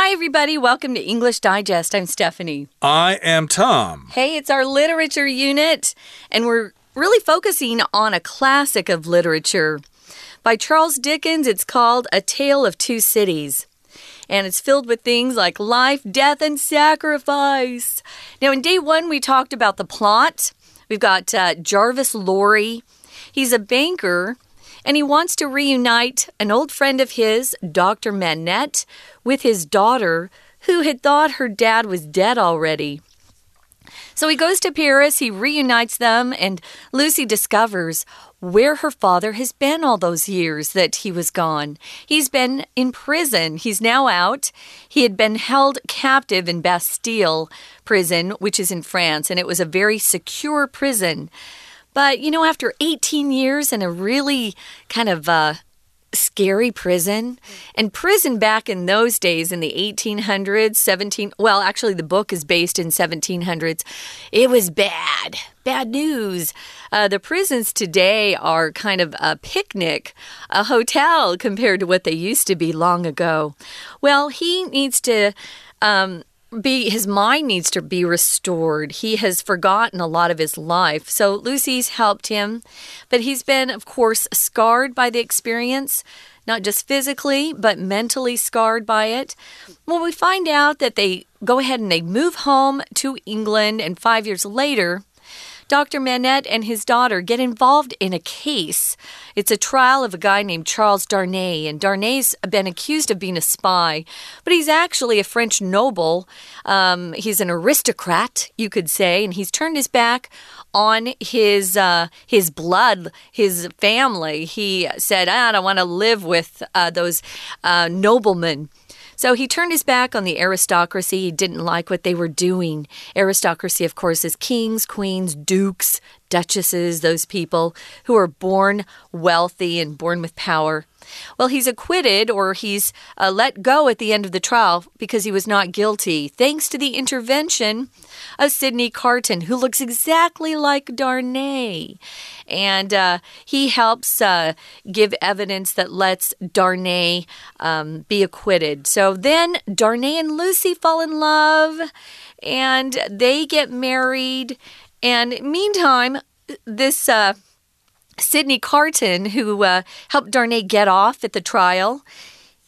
Hi, everybody. Welcome to English Digest. I'm Stephanie. I am Tom. Hey, it's our literature unit, and we're really focusing on a classic of literature. By Charles Dickens, it's called A Tale of Two Cities. And it's filled with things like life, death, and sacrifice. Now, in day one, we talked about the plot. We've got uh, Jarvis Lorry. He's a banker and he wants to reunite an old friend of his, Dr. Manette, with his daughter, who had thought her dad was dead already. So he goes to Paris, he reunites them, and Lucy discovers where her father has been all those years that he was gone. He's been in prison. He's now out. He had been held captive in Bastille prison, which is in France, and it was a very secure prison. But, you know, after 18 years in a really kind of uh, scary prison, and prison back in those days in the 1800s, 17, well, actually, the book is based in 1700s, it was bad. Bad news. Uh, the prisons today are kind of a picnic, a hotel compared to what they used to be long ago. Well, he needs to um, be his mind needs to be restored. He has forgotten a lot of his life. So Lucy's helped him, but he's been of course scarred by the experience, not just physically, but mentally scarred by it. Well, we find out that they go ahead and they move home to England and 5 years later, Dr. Manette and his daughter get involved in a case. It's a trial of a guy named Charles Darnay, and Darnay's been accused of being a spy, but he's actually a French noble. Um, he's an aristocrat, you could say, and he's turned his back on his uh, his blood, his family. He said, "I don't want to live with uh, those uh, noblemen." So he turned his back on the aristocracy. He didn't like what they were doing. Aristocracy, of course, is kings, queens, dukes, duchesses, those people who are born wealthy and born with power. Well, he's acquitted or he's uh, let go at the end of the trial because he was not guilty, thanks to the intervention of Sydney Carton, who looks exactly like Darnay. And uh, he helps uh, give evidence that lets Darnay um, be acquitted. So then Darnay and Lucy fall in love and they get married. And meantime, this uh, Sydney Carton, who uh, helped Darnay get off at the trial,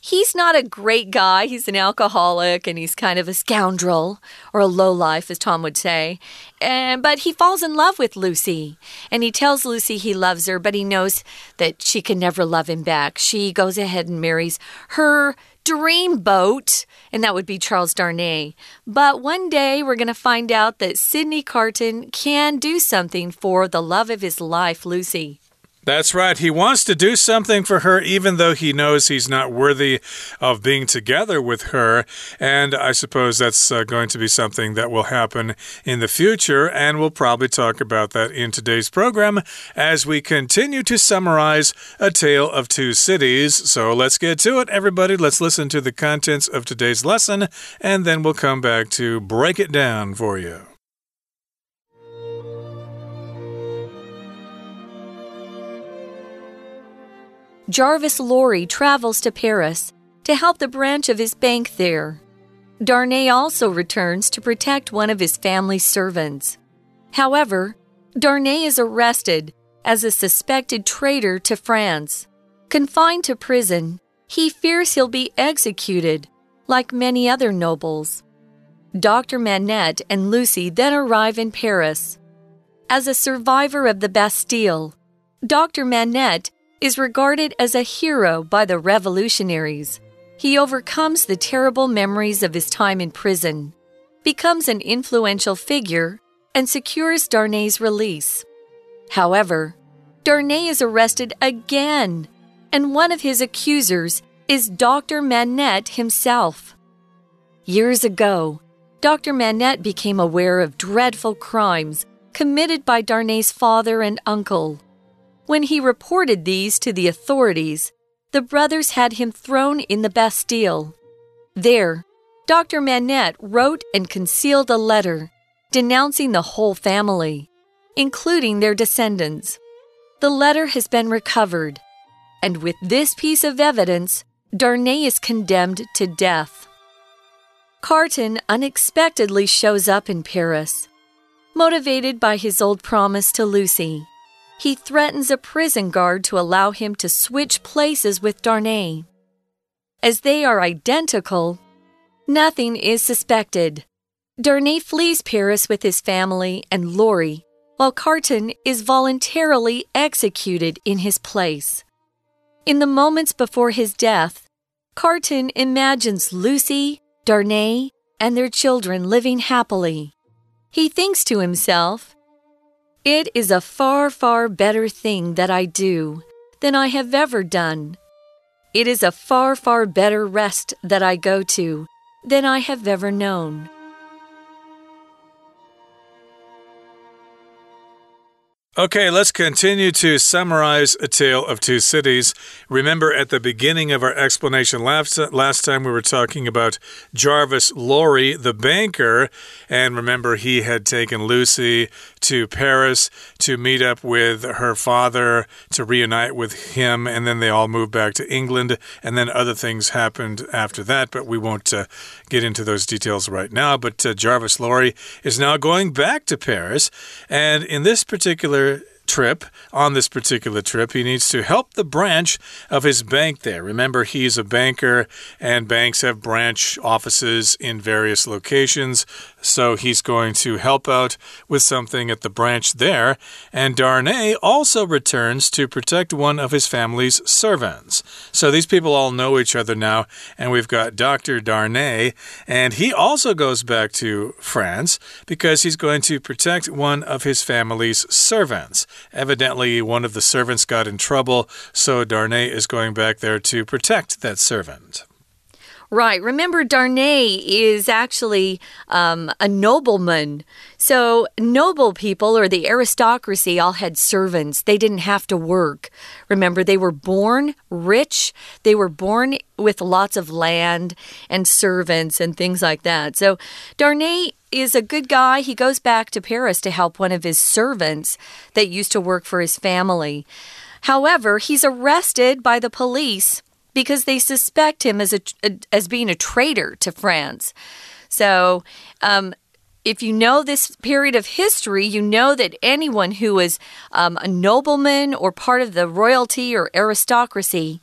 he's not a great guy. He's an alcoholic and he's kind of a scoundrel or a lowlife, as Tom would say. And, but he falls in love with Lucy and he tells Lucy he loves her, but he knows that she can never love him back. She goes ahead and marries her dreamboat, and that would be Charles Darnay. But one day we're going to find out that Sydney Carton can do something for the love of his life, Lucy. That's right. He wants to do something for her, even though he knows he's not worthy of being together with her. And I suppose that's uh, going to be something that will happen in the future. And we'll probably talk about that in today's program as we continue to summarize A Tale of Two Cities. So let's get to it, everybody. Let's listen to the contents of today's lesson, and then we'll come back to break it down for you. Jarvis Lorry travels to Paris to help the branch of his bank there. Darnay also returns to protect one of his family's servants. However, Darnay is arrested as a suspected traitor to France. Confined to prison, he fears he'll be executed, like many other nobles. Dr. Manette and Lucy then arrive in Paris. As a survivor of the Bastille, Dr. Manette is regarded as a hero by the revolutionaries. He overcomes the terrible memories of his time in prison, becomes an influential figure, and secures Darnay's release. However, Darnay is arrested again, and one of his accusers is Dr. Manette himself. Years ago, Dr. Manette became aware of dreadful crimes committed by Darnay's father and uncle. When he reported these to the authorities, the brothers had him thrown in the Bastille. There, Dr. Manette wrote and concealed a letter denouncing the whole family, including their descendants. The letter has been recovered, and with this piece of evidence, Darnay is condemned to death. Carton unexpectedly shows up in Paris. Motivated by his old promise to Lucy, he threatens a prison guard to allow him to switch places with Darnay. As they are identical, nothing is suspected. Darnay flees Paris with his family and Lorry, while Carton is voluntarily executed in his place. In the moments before his death, Carton imagines Lucy, Darnay, and their children living happily. He thinks to himself, It is a far, far better thing that I do than I have ever done. It is a far, far better rest that I go to than I have ever known. Okay, let's continue to summarize A Tale of Two Cities. Remember, at the beginning of our explanation last, last time, we were talking about Jarvis Lorry, the banker. And remember, he had taken Lucy to Paris to meet up with her father, to reunite with him. And then they all moved back to England. And then other things happened after that, but we won't uh, get into those details right now. But uh, Jarvis Lorry is now going back to Paris. And in this particular trip, on this particular trip, he needs to help the branch of his bank there. Remember, he's a banker, and banks have branch offices in various locations. So he's going to help out with something at the branch there. And Darnay also returns to protect one of his family's servants. So these people all know each other now. And we've got Dr. Darnay. And he also goes back to France because he's going to protect one of his family's servants. Evidently, one of the servants got in trouble. So Darnay is going back there to protect that servant. Right. Remember, Darnay is actually um, a nobleman. So, noble people or the aristocracy all had servants. They didn't have to work. Remember, they were born rich, they were born with lots of land and servants and things like that. So, Darnay is a good guy. He goes back to Paris to help one of his servants that used to work for his family. However, he's arrested by the police because they suspect him as a, as being a traitor to France. So, um, if you know this period of history, you know that anyone who was um, a nobleman or part of the royalty or aristocracy,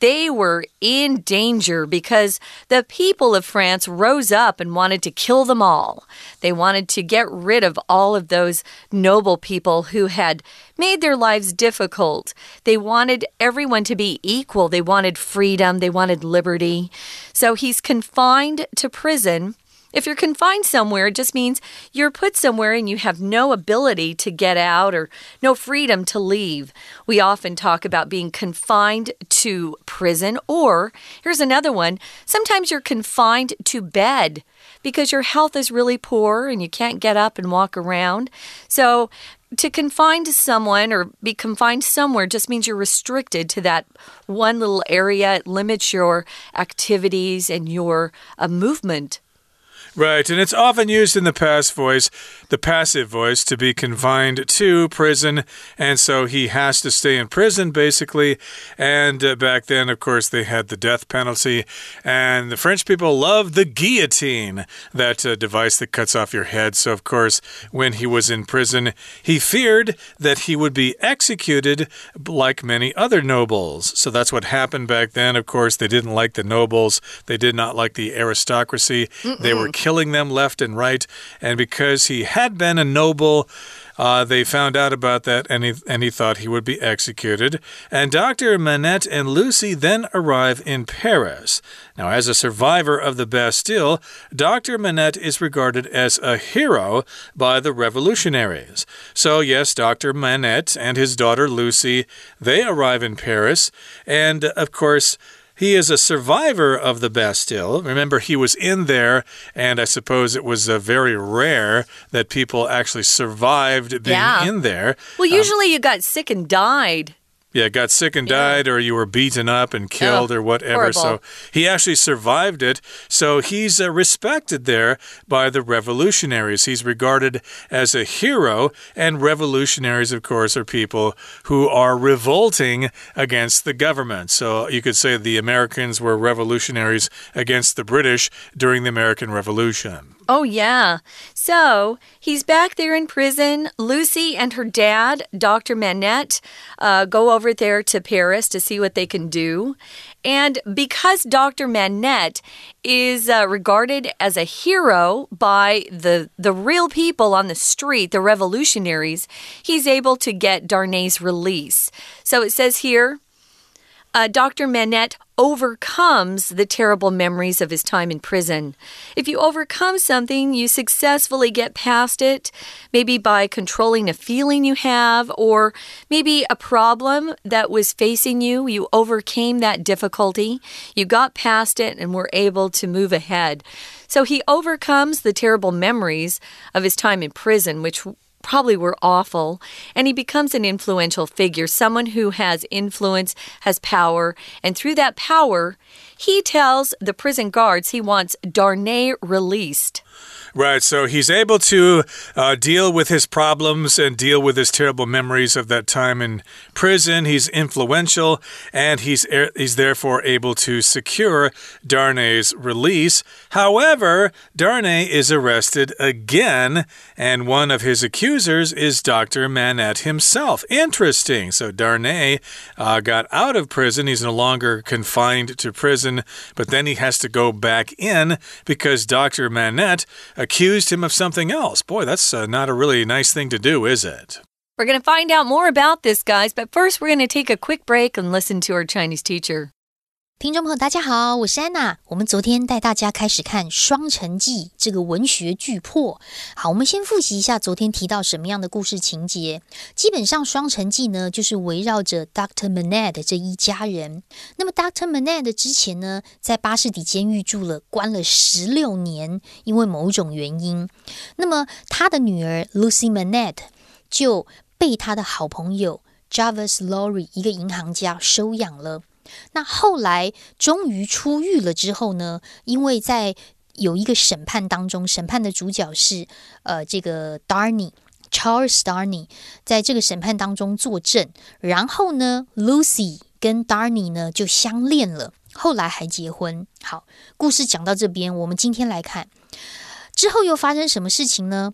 they were in danger because the people of France rose up and wanted to kill them all. They wanted to get rid of all of those noble people who had made their lives difficult. They wanted everyone to be equal. They wanted freedom. They wanted liberty. So he's confined to prison if you're confined somewhere, it just means you're put somewhere and you have no ability to get out or no freedom to leave. We often talk about being confined to prison, or here's another one sometimes you're confined to bed because your health is really poor and you can't get up and walk around. So, to confine to someone or be confined somewhere just means you're restricted to that one little area. It limits your activities and your uh, movement. Right, and it's often used in the past voice, the passive voice, to be confined to prison, and so he has to stay in prison basically. And uh, back then, of course, they had the death penalty, and the French people loved the guillotine, that uh, device that cuts off your head. So, of course, when he was in prison, he feared that he would be executed like many other nobles. So that's what happened back then. Of course, they didn't like the nobles, they did not like the aristocracy. Mm -mm. They were killing them left and right. And because he had been a noble, uh, they found out about that and he, and he thought he would be executed. And Dr. Manette and Lucy then arrive in Paris. Now, as a survivor of the Bastille, Dr. Manette is regarded as a hero by the revolutionaries. So, yes, Dr. Manette and his daughter Lucy, they arrive in Paris. And, of course, he is a survivor of the Bastille. Remember, he was in there, and I suppose it was uh, very rare that people actually survived being yeah. in there. Well, um, usually um, you got sick and died yeah, got sick and died, yeah. or you were beaten up and killed, oh, or whatever. Horrible. So he actually survived it. So he's uh, respected there by the revolutionaries. He's regarded as a hero, and revolutionaries, of course, are people who are revolting against the government. So you could say the Americans were revolutionaries against the British during the American Revolution. Oh, yeah. So he's back there in prison. Lucy and her dad, Dr. Manette, uh, go over there to Paris to see what they can do. And because Dr. Manette is uh, regarded as a hero by the, the real people on the street, the revolutionaries, he's able to get Darnay's release. So it says here uh, Dr. Manette overcomes the terrible memories of his time in prison. If you overcome something, you successfully get past it, maybe by controlling a feeling you have, or maybe a problem that was facing you. You overcame that difficulty, you got past it, and were able to move ahead. So he overcomes the terrible memories of his time in prison, which probably were awful. And he becomes an influential figure, someone who has influence, has power, and through that power, he tells the prison guards he wants Darnay released. Right. So he's able to uh, deal with his problems and deal with his terrible memories of that time in prison. He's influential and he's, he's therefore able to secure Darnay's release. However, Darnay is arrested again, and one of his accusers is Dr. Manette himself. Interesting. So Darnay uh, got out of prison. He's no longer confined to prison, but then he has to go back in because Dr. Manette accused him of something else. Boy, that's uh, not a really nice thing to do, is it? We're going to find out more about this, guys, but first we're going to take a quick break and listen to our Chinese teacher. 听众朋友，大家好，我是安娜。我们昨天带大家开始看《双城记》这个文学巨破。好，我们先复习一下昨天提到什么样的故事情节。基本上，《双城记》呢就是围绕着 Dr. Manette 这一家人。那么，Dr. Manette 之前呢在巴士底监狱住了关了十六年，因为某种原因。那么，他的女儿 Lucy Manette 就被他的好朋友 Jarvis Lorry 一个银行家收养了。那后来终于出狱了之后呢？因为在有一个审判当中，审判的主角是呃这个 Darny Charles Darny，在这个审判当中作证，然后呢，Lucy 跟 Darny 呢就相恋了，后来还结婚。好，故事讲到这边，我们今天来看之后又发生什么事情呢？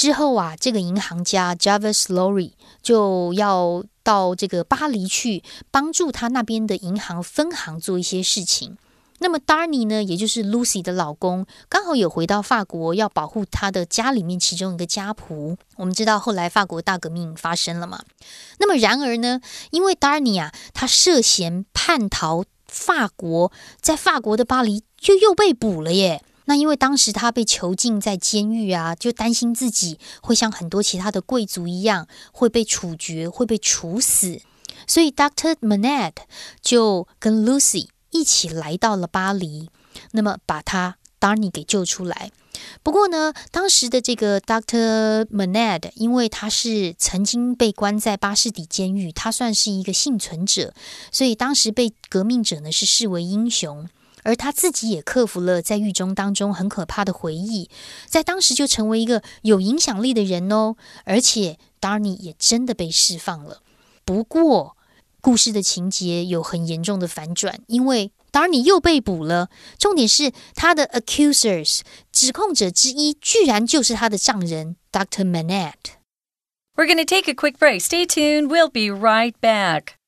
之后啊，这个银行家 Jarvis Lorry 就要。到这个巴黎去帮助他那边的银行分行做一些事情。那么 Darny 呢，也就是 Lucy 的老公，刚好有回到法国，要保护他的家里面其中一个家仆。我们知道后来法国大革命发生了嘛？那么然而呢，因为 Darny 啊，他涉嫌叛逃法国，在法国的巴黎就又被捕了耶。那因为当时他被囚禁在监狱啊，就担心自己会像很多其他的贵族一样会被处决、会被处死，所以 Doctor Manette 就跟 Lucy 一起来到了巴黎，那么把他 Darny 给救出来。不过呢，当时的这个 Doctor Manette 因为他是曾经被关在巴士底监狱，他算是一个幸存者，所以当时被革命者呢是视为英雄。而他自己也克服了在狱中当中很可怕的回忆，在当时就成为一个有影响力的人哦。而且 Darny 也真的被释放了。不过，故事的情节有很严重的反转，因为 Darny 又被捕了。重点是他的 accusers 指控者之一，居然就是他的丈人 Dr. Manette。We're going to take a quick break. Stay tuned. We'll be right back.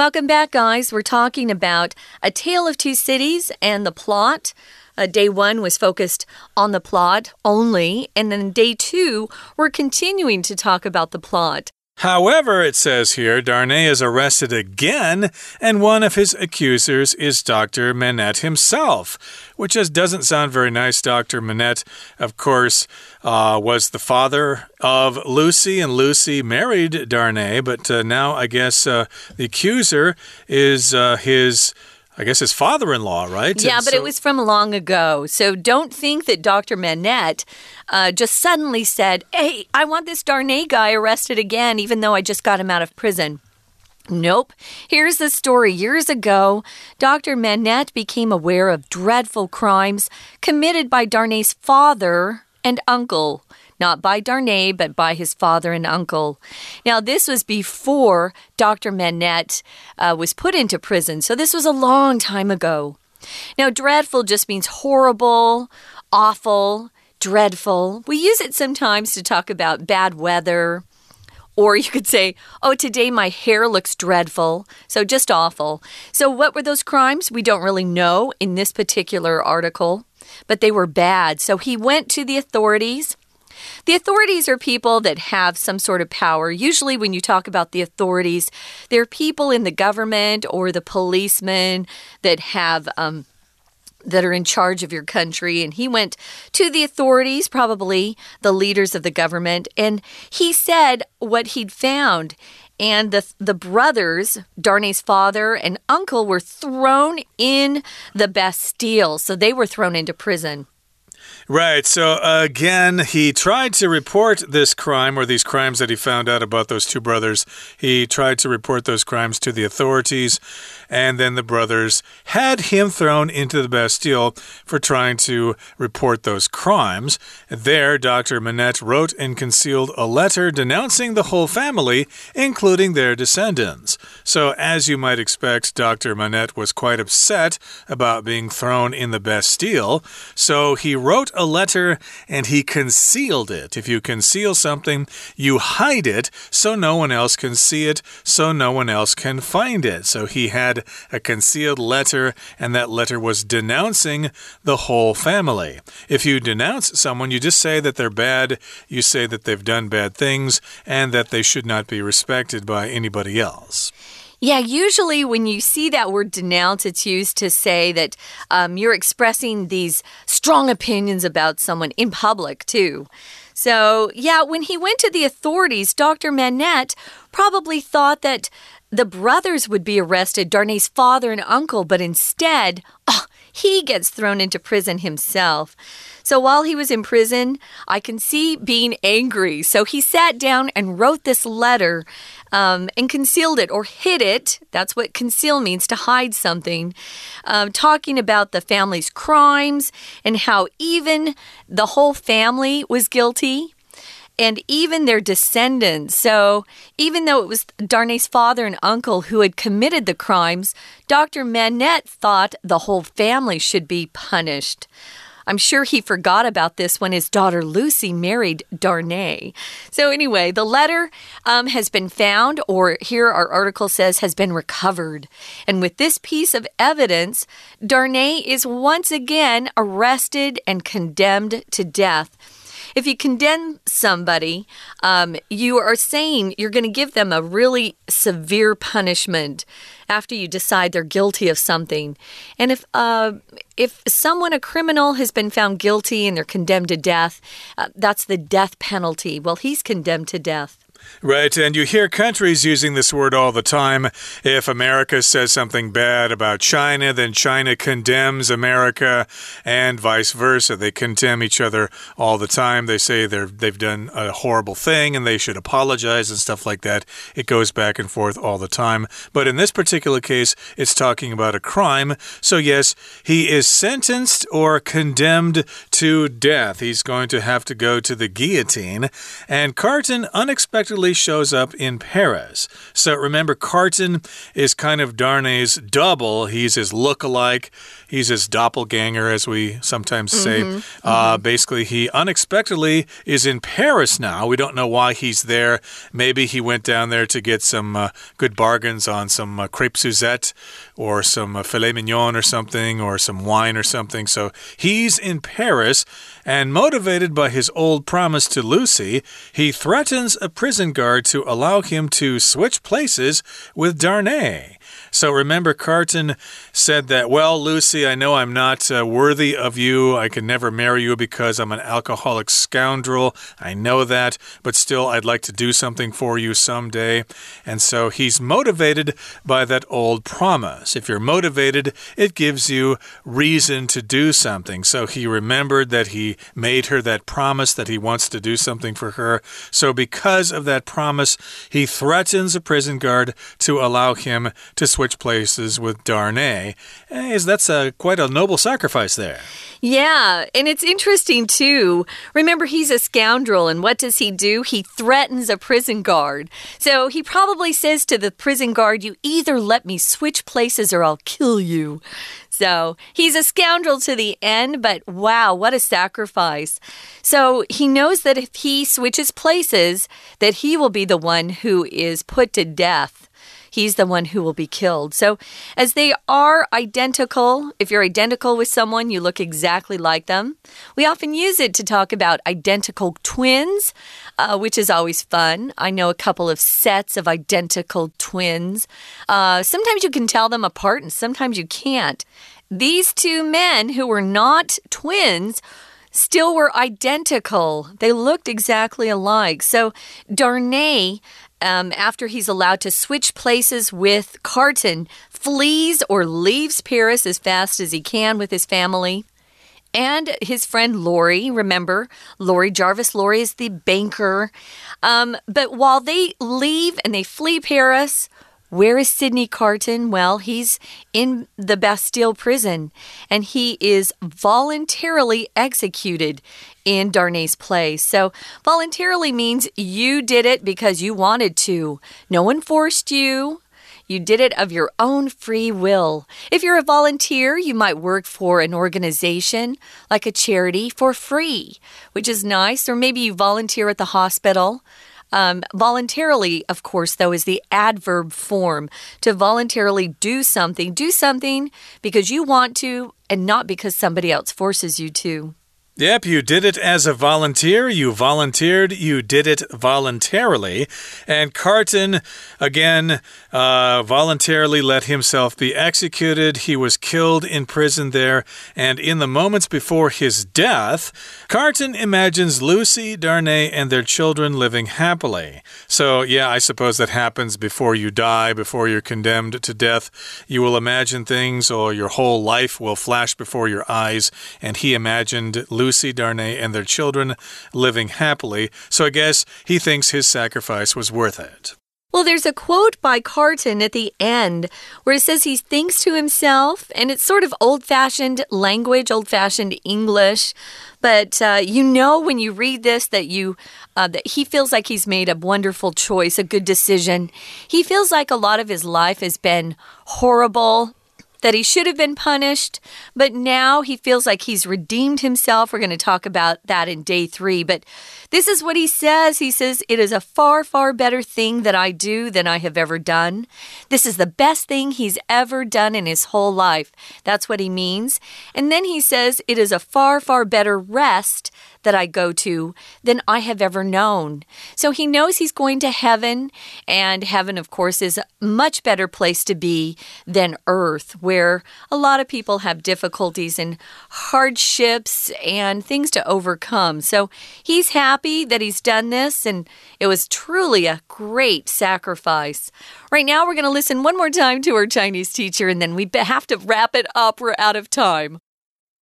Welcome back, guys. We're talking about A Tale of Two Cities and the plot. Uh, day one was focused on the plot only, and then day two, we're continuing to talk about the plot. However, it says here, Darnay is arrested again, and one of his accusers is Dr. Manette himself, which just doesn't sound very nice. Dr. Manette, of course, uh, was the father of Lucy, and Lucy married Darnay, but uh, now I guess uh, the accuser is uh, his. I guess his father in law, right? Yeah, and but so it was from long ago. So don't think that Dr. Manette uh, just suddenly said, Hey, I want this Darnay guy arrested again, even though I just got him out of prison. Nope. Here's the story. Years ago, Dr. Manette became aware of dreadful crimes committed by Darnay's father and uncle not by Darnay, but by his father and uncle. Now, this was before Dr. Manette uh, was put into prison, so this was a long time ago. Now, dreadful just means horrible, awful, dreadful. We use it sometimes to talk about bad weather. Or you could say, oh, today my hair looks dreadful. So just awful. So, what were those crimes? We don't really know in this particular article, but they were bad. So, he went to the authorities the authorities are people that have some sort of power. Usually, when you talk about the authorities, they're people in the government or the policemen that have. Um, that are in charge of your country. And he went to the authorities, probably the leaders of the government, and he said what he'd found. And the, the brothers, Darnay's father and uncle, were thrown in the Bastille. So they were thrown into prison. Right. So again, he tried to report this crime or these crimes that he found out about those two brothers. He tried to report those crimes to the authorities and then the brothers had him thrown into the Bastille for trying to report those crimes. There, Dr. Manette wrote and concealed a letter denouncing the whole family, including their descendants. So, as you might expect, Dr. Manette was quite upset about being thrown in the Bastille. So, he wrote a letter and he concealed it. If you conceal something, you hide it so no one else can see it, so no one else can find it. So, he had a concealed letter, and that letter was denouncing the whole family. If you denounce someone, you just say that they're bad, you say that they've done bad things, and that they should not be respected by anybody else. Yeah, usually when you see that word denounce, it's used to say that um, you're expressing these strong opinions about someone in public, too. So, yeah, when he went to the authorities, Dr. Manette probably thought that the brothers would be arrested, Darnay's father and uncle, but instead, oh, he gets thrown into prison himself. So while he was in prison, I can see being angry. So he sat down and wrote this letter um, and concealed it or hid it. That's what conceal means to hide something. Um, talking about the family's crimes and how even the whole family was guilty and even their descendants. So, even though it was Darnay's father and uncle who had committed the crimes, Dr. Manette thought the whole family should be punished. I'm sure he forgot about this when his daughter Lucy married Darnay. So, anyway, the letter um, has been found, or here our article says has been recovered. And with this piece of evidence, Darnay is once again arrested and condemned to death. If you condemn somebody, um, you are saying you're going to give them a really severe punishment after you decide they're guilty of something. And if uh, if someone, a criminal, has been found guilty and they're condemned to death, uh, that's the death penalty. Well, he's condemned to death. Right, and you hear countries using this word all the time. If America says something bad about China, then China condemns America, and vice versa. They condemn each other all the time. They say they're they've done a horrible thing and they should apologize and stuff like that. It goes back and forth all the time. But in this particular case, it's talking about a crime. So yes, he is sentenced or condemned to death. He's going to have to go to the guillotine. And Carton unexpectedly shows up in Paris. So remember, Carton is kind of Darnay's double. He's his look-alike. He's his doppelganger, as we sometimes say. Mm -hmm. Uh, mm -hmm. Basically, he unexpectedly is in Paris now. We don't know why he's there. Maybe he went down there to get some uh, good bargains on some uh, crepe Suzette or some uh, filet mignon or something or some wine or something. So he's in Paris Paris, and motivated by his old promise to Lucy, he threatens a prison guard to allow him to switch places with Darnay. So remember, Carton said that, Well, Lucy, I know I'm not uh, worthy of you. I can never marry you because I'm an alcoholic scoundrel. I know that, but still, I'd like to do something for you someday. And so he's motivated by that old promise. If you're motivated, it gives you reason to do something. So he remembered that he made her that promise that he wants to do something for her. So because of that promise, he threatens a prison guard to allow him to switch places with Darnay. Hey, that's a quite a noble sacrifice there. Yeah, and it's interesting too. Remember, he's a scoundrel, and what does he do? He threatens a prison guard. So he probably says to the prison guard, You either let me switch places or I'll kill you. So he's a scoundrel to the end, but wow, what a sacrifice. So he knows that if he switches places, that he will be the one who is put to death he's the one who will be killed. So, as they are identical, if you're identical with someone, you look exactly like them. We often use it to talk about identical twins, uh, which is always fun. I know a couple of sets of identical twins. Uh, sometimes you can tell them apart, and sometimes you can't. These two men who were not twins still were identical. They looked exactly alike. So Darnay um, after he's allowed to switch places with Carton, flees or leaves Paris as fast as he can with his family. And his friend Lorry, remember, Lorry Jarvis. Lorry is the banker. Um, but while they leave and they flee Paris, where is Sydney Carton? Well, he's in the Bastille prison and he is voluntarily executed in Darnay's place. So, voluntarily means you did it because you wanted to. No one forced you. You did it of your own free will. If you're a volunteer, you might work for an organization like a charity for free, which is nice. Or maybe you volunteer at the hospital. Um, voluntarily, of course, though, is the adverb form. To voluntarily do something, do something because you want to and not because somebody else forces you to. Yep, you did it as a volunteer. You volunteered. You did it voluntarily. And Carton, again, uh, voluntarily let himself be executed. He was killed in prison there. And in the moments before his death, Carton imagines Lucy, Darnay, and their children living happily. So, yeah, I suppose that happens before you die, before you're condemned to death. You will imagine things, or your whole life will flash before your eyes. And he imagined Lucy. Lucy Darnay and their children living happily, so I guess he thinks his sacrifice was worth it. Well, there's a quote by Carton at the end where it says he thinks to himself, and it's sort of old fashioned language, old fashioned English. But uh, you know when you read this that you uh, that he feels like he's made a wonderful choice, a good decision. He feels like a lot of his life has been horrible, that he should have been punished, but now he feels like he's redeemed himself. We're going to talk about that in day three. But this is what he says He says, It is a far, far better thing that I do than I have ever done. This is the best thing he's ever done in his whole life. That's what he means. And then he says, It is a far, far better rest that I go to than I have ever known. So he knows he's going to heaven, and heaven, of course, is a much better place to be than earth, where a lot of people have difficulties and hardships and things to overcome. So he's happy that he's done this, and it was truly a great sacrifice. Right now, we're going to listen one more time to our Chinese teacher, and then we have to wrap it up. We're out of time.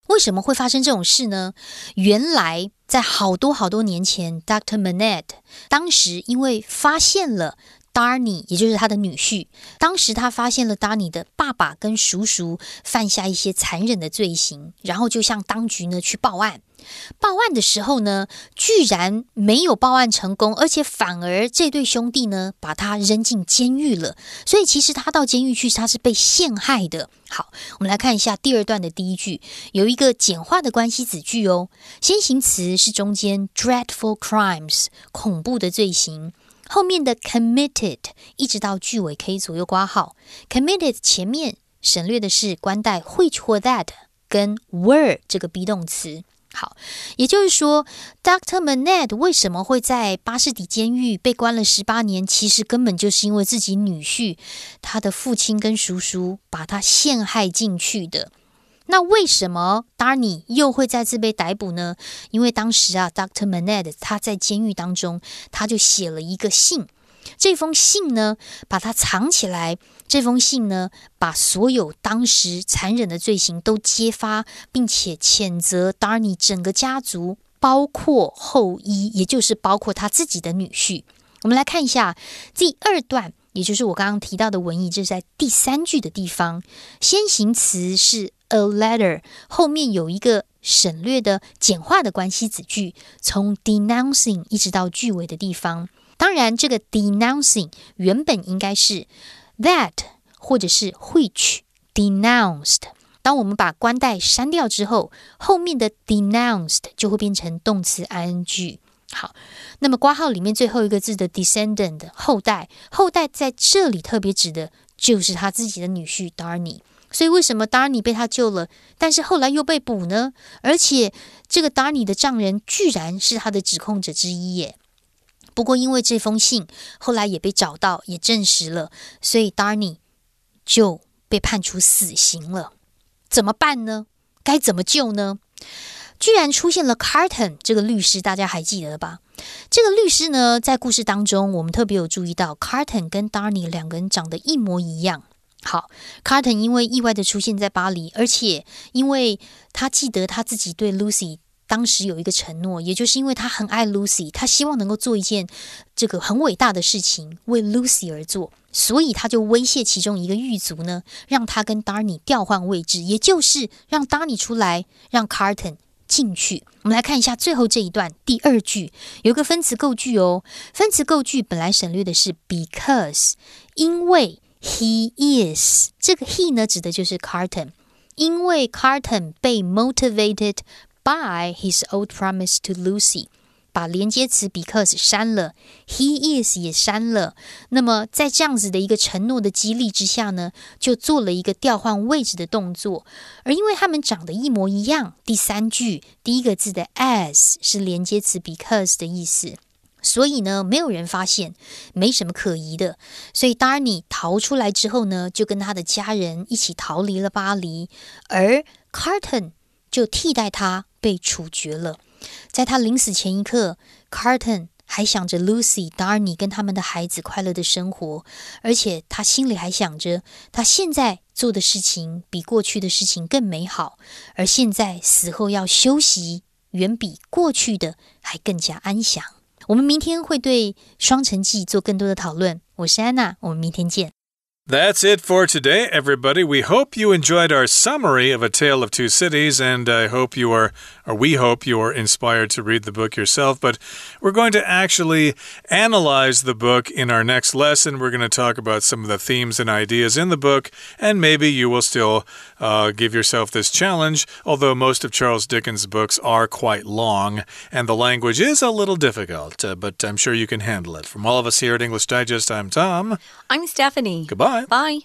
为什么会发生这种事呢？原来在好多好多年前，Dr. Manette 当时因为发现了 Darny，也就是他的女婿，当时他发现了 Darny 的爸爸跟叔叔犯下一些残忍的罪行，然后就向当局呢去报案。报案的时候呢，居然没有报案成功，而且反而这对兄弟呢把他扔进监狱了。所以其实他到监狱去，他是被陷害的。好，我们来看一下第二段的第一句，有一个简化的关系子句哦。先行词是中间 dreadful crimes 恐怖的罪行，后面的 committed 一直到句尾可以左右挂号。committed 前面省略的是关带 which 或 that 跟 were 这个 be 动词。好，也就是说，Dr. Manette 为什么会在巴士底监狱被关了十八年？其实根本就是因为自己女婿他的父亲跟叔叔把他陷害进去的。那为什么 Darny 又会再次被逮捕呢？因为当时啊，Dr. Manette 他在监狱当中，他就写了一个信。这封信呢，把它藏起来。这封信呢，把所有当时残忍的罪行都揭发，并且谴责 Darny 整个家族，包括后裔，也就是包括他自己的女婿。我们来看一下第二段，也就是我刚刚提到的文意，这是在第三句的地方。先行词是 a letter，后面有一个省略的简化的关系子句，从 denouncing 一直到句尾的地方。当然，这个 denouncing 原本应该是 that 或者是 which denounced。当我们把冠带删掉之后，后面的 denounced 就会变成动词 ing。好，那么挂号里面最后一个字的 descendant 后代，后代在这里特别指的就是他自己的女婿 Darny。所以为什么 Darny 被他救了，但是后来又被捕呢？而且这个 Darny 的丈人居然是他的指控者之一耶！不过，因为这封信后来也被找到，也证实了，所以 Darny 就被判处死刑了。怎么办呢？该怎么救呢？居然出现了 Carton 这个律师，大家还记得吧？这个律师呢，在故事当中，我们特别有注意到，Carton 跟 Darny 两个人长得一模一样。好，Carton 因为意外的出现在巴黎，而且因为他记得他自己对 Lucy。当时有一个承诺，也就是因为他很爱 Lucy，他希望能够做一件这个很伟大的事情，为 Lucy 而做，所以他就威胁其中一个狱卒呢，让他跟 Darny 调换位置，也就是让 Darny 出来，让 Carton 进去。我们来看一下最后这一段第二句，有个分词构句哦。分词构句本来省略的是 because，因为 he is 这个 he 呢指的就是 Carton，因为 Carton 被 motivated。By his old promise to Lucy，把连接词 because 删了，he is 也删了。那么在这样子的一个承诺的激励之下呢，就做了一个调换位置的动作。而因为他们长得一模一样，第三句第一个字的 as 是连接词 because 的意思，所以呢，没有人发现，没什么可疑的。所以 Darny 逃出来之后呢，就跟他的家人一起逃离了巴黎，而 Carton 就替代他。被处决了。在他临死前一刻，Carton 还想着 Lucy、Darny 跟他们的孩子快乐的生活，而且他心里还想着，他现在做的事情比过去的事情更美好，而现在死后要休息，远比过去的还更加安详。我们明天会对《双城记》做更多的讨论。我是安娜，我们明天见。That's it for today, everybody. We hope you enjoyed our summary of A Tale of Two Cities, and I hope you are, or we hope you are inspired to read the book yourself. But we're going to actually analyze the book in our next lesson. We're going to talk about some of the themes and ideas in the book, and maybe you will still uh, give yourself this challenge, although most of Charles Dickens' books are quite long, and the language is a little difficult, uh, but I'm sure you can handle it. From all of us here at English Digest, I'm Tom. I'm Stephanie. Goodbye. Bye.